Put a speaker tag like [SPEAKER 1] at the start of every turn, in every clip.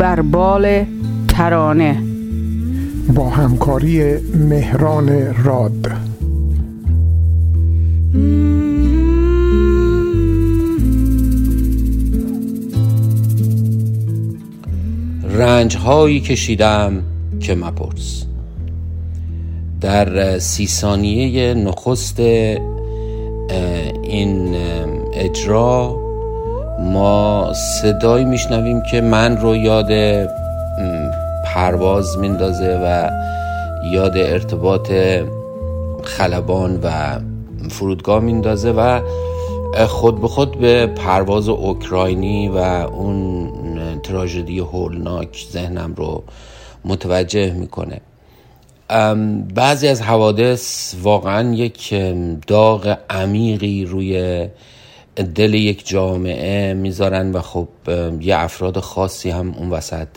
[SPEAKER 1] بربال ترانه.
[SPEAKER 2] با همکاری مهران راد.
[SPEAKER 3] رنج هایی کشیدم که مپرس. در سی ثانیه نخست این اجرا ما صدایی میشنویم که من رو یاد پرواز میندازه و یاد ارتباط خلبان و فرودگاه میندازه و خود به خود به پرواز اوکراینی و اون تراژدی هولناک ذهنم رو متوجه می‌کنه. بعضی از حوادث واقعا یک داغ عمیقی روی دل یک جامعه می‌ذارن و خب یه افراد خاصی هم اون وسط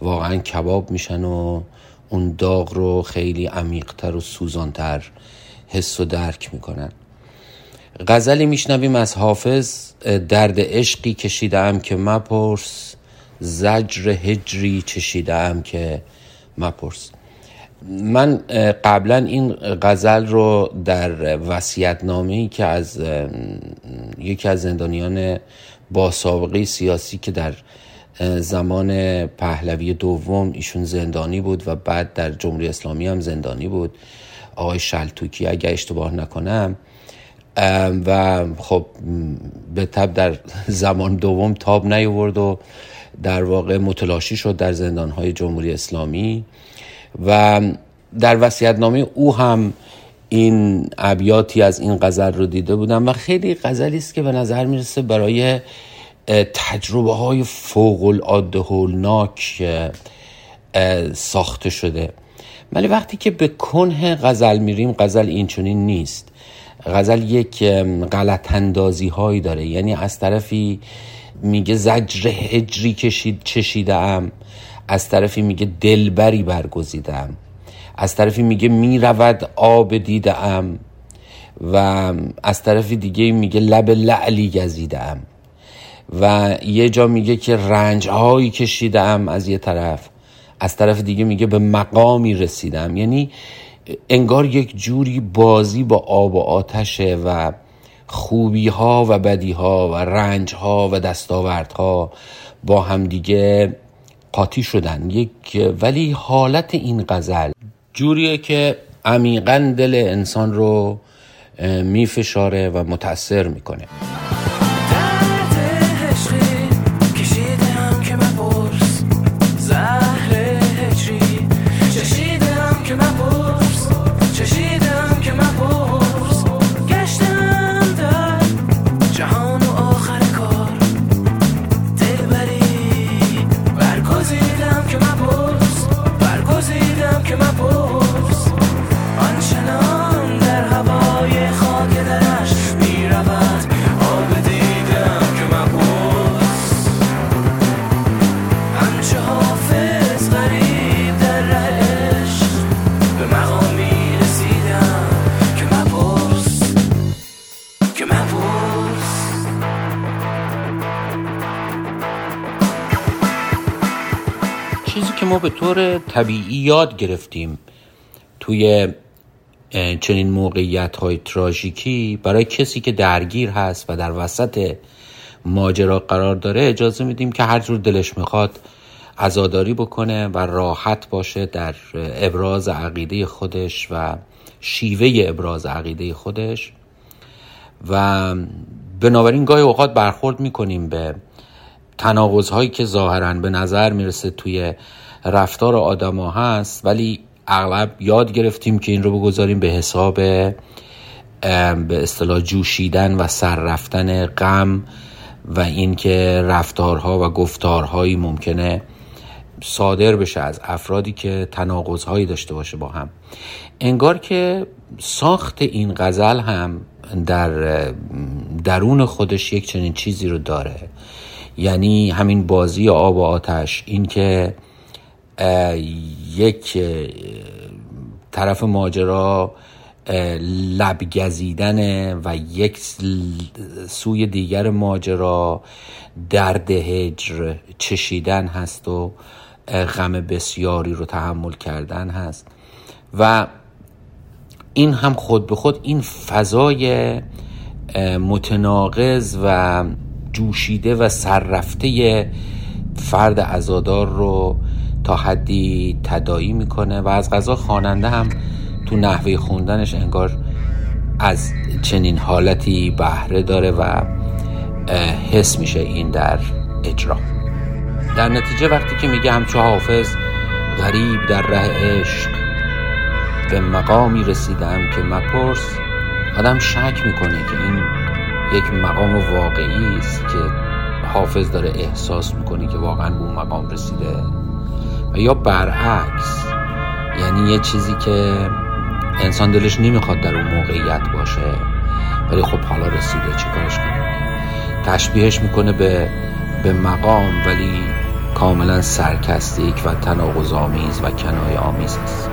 [SPEAKER 3] واقعا کباب میشن و اون داغ رو خیلی عمیقتر و سوزانتر حس و درک می‌کنن. غزلی میشنویم از حافظ درد عشقی کشیدم که مپرس زجر هجری چشیدم که مپرس. من قبلا این غزل رو در وسیعت ای که از یکی از زندانیان با سابقه سیاسی که در زمان پهلوی دوم ایشون زندانی بود و بعد در جمهوری اسلامی هم زندانی بود آقای شلتوکی اگر اشتباه نکنم و خب به تب در زمان دوم تاب نیورد و در واقع متلاشی شد در زندانهای جمهوری اسلامی. و در وسیعت نامه او هم این ابیاتی از این غزل رو دیده بودم و خیلی غزلی است که به نظر می‌رسه برای تجربه های فوق العاده هولناک ساخته شده. ولی وقتی که به کنه غزل میریم غزل این چنین نیست. غزل یک غلط اندازی هایی داره. یعنی از طرفی میگه زجر هجری کشید چشیدم از طرفی میگه دلبری برگزیدم. از طرفی میگه می‌رود آب دیدم. و از طرفی دیگه میگه لب لعلی گزیدم. و یه جا میگه که رنج هایی کشیدم از یه طرف. از طرف دیگه میگه به مقامی رسیدم. یعنی انگار یک جوری بازی با آب و آتشه و خوبی ها و بدی ها و رنج ها و دستاوردها با همدیگه قاطی شدن. یک ولی حالت این غزل جوریه که عمیقا دل انسان رو میفشاره و متاثر می‌کنه. ما به طور طبیعی یاد گرفتیم توی چنین موقعیت های تراژیکی برای کسی که درگیر هست و در وسط ماجرا قرار داره اجازه میدیم که هر جور دلش می‌خواد عزاداری بکنه و راحت باشه در ابراز عقیده خودش و شیوه ابراز عقیده خودش. و بنابراین گاهی اوقات برخورد می‌کنیم به تناقض هایی که ظاهرا به نظر می‌رسه توی رفتار آدما هست ولی اغلب یاد گرفتیم که این رو بگذاریم به حساب به اصطلاح جوشیدن و سر رفتن غم و اینکه رفتارها و گفتارهایی ممکنه صادر بشه از افرادی که تناقضهایی داشته باشه با هم. انگار که ساخت این غزل هم در درون خودش یک چنین چیزی رو داره. یعنی همین بازی آب و آتش اینکه یک طرف ماجرا لب و یک سوی دیگر ماجرا درد هجر چشیدن هست و غم بسیاری رو تحمل کردن هست. و این هم خود به خود این فضای متناقض و جوشیده و سررفته فرد ازادار رو تا حدی تدایی می‌کنه و از غذا خواننده هم تو نحوه خوندنش انگار از چنین حالتی بهره داره و حس میشه این در اجرا. در نتیجه وقتی که میگه همچو حافظ غریب در ره عشق به مقامی رسیدم که مپرس آدم شک می‌کنه که این یک مقام واقعی است که حافظ داره احساس می‌کنه که واقعا به اون مقام رسیده. و یا برعکس یعنی یه چیزی که انسان دلش نمی‌خواد در اون موقعیت باشه ولی خب حالا رسیده چه کارش کنه؟ تشبیهش می‌کنه به به مقام ولی کاملا سرکستیک و تناقض آمیز و کنایه آمیز است.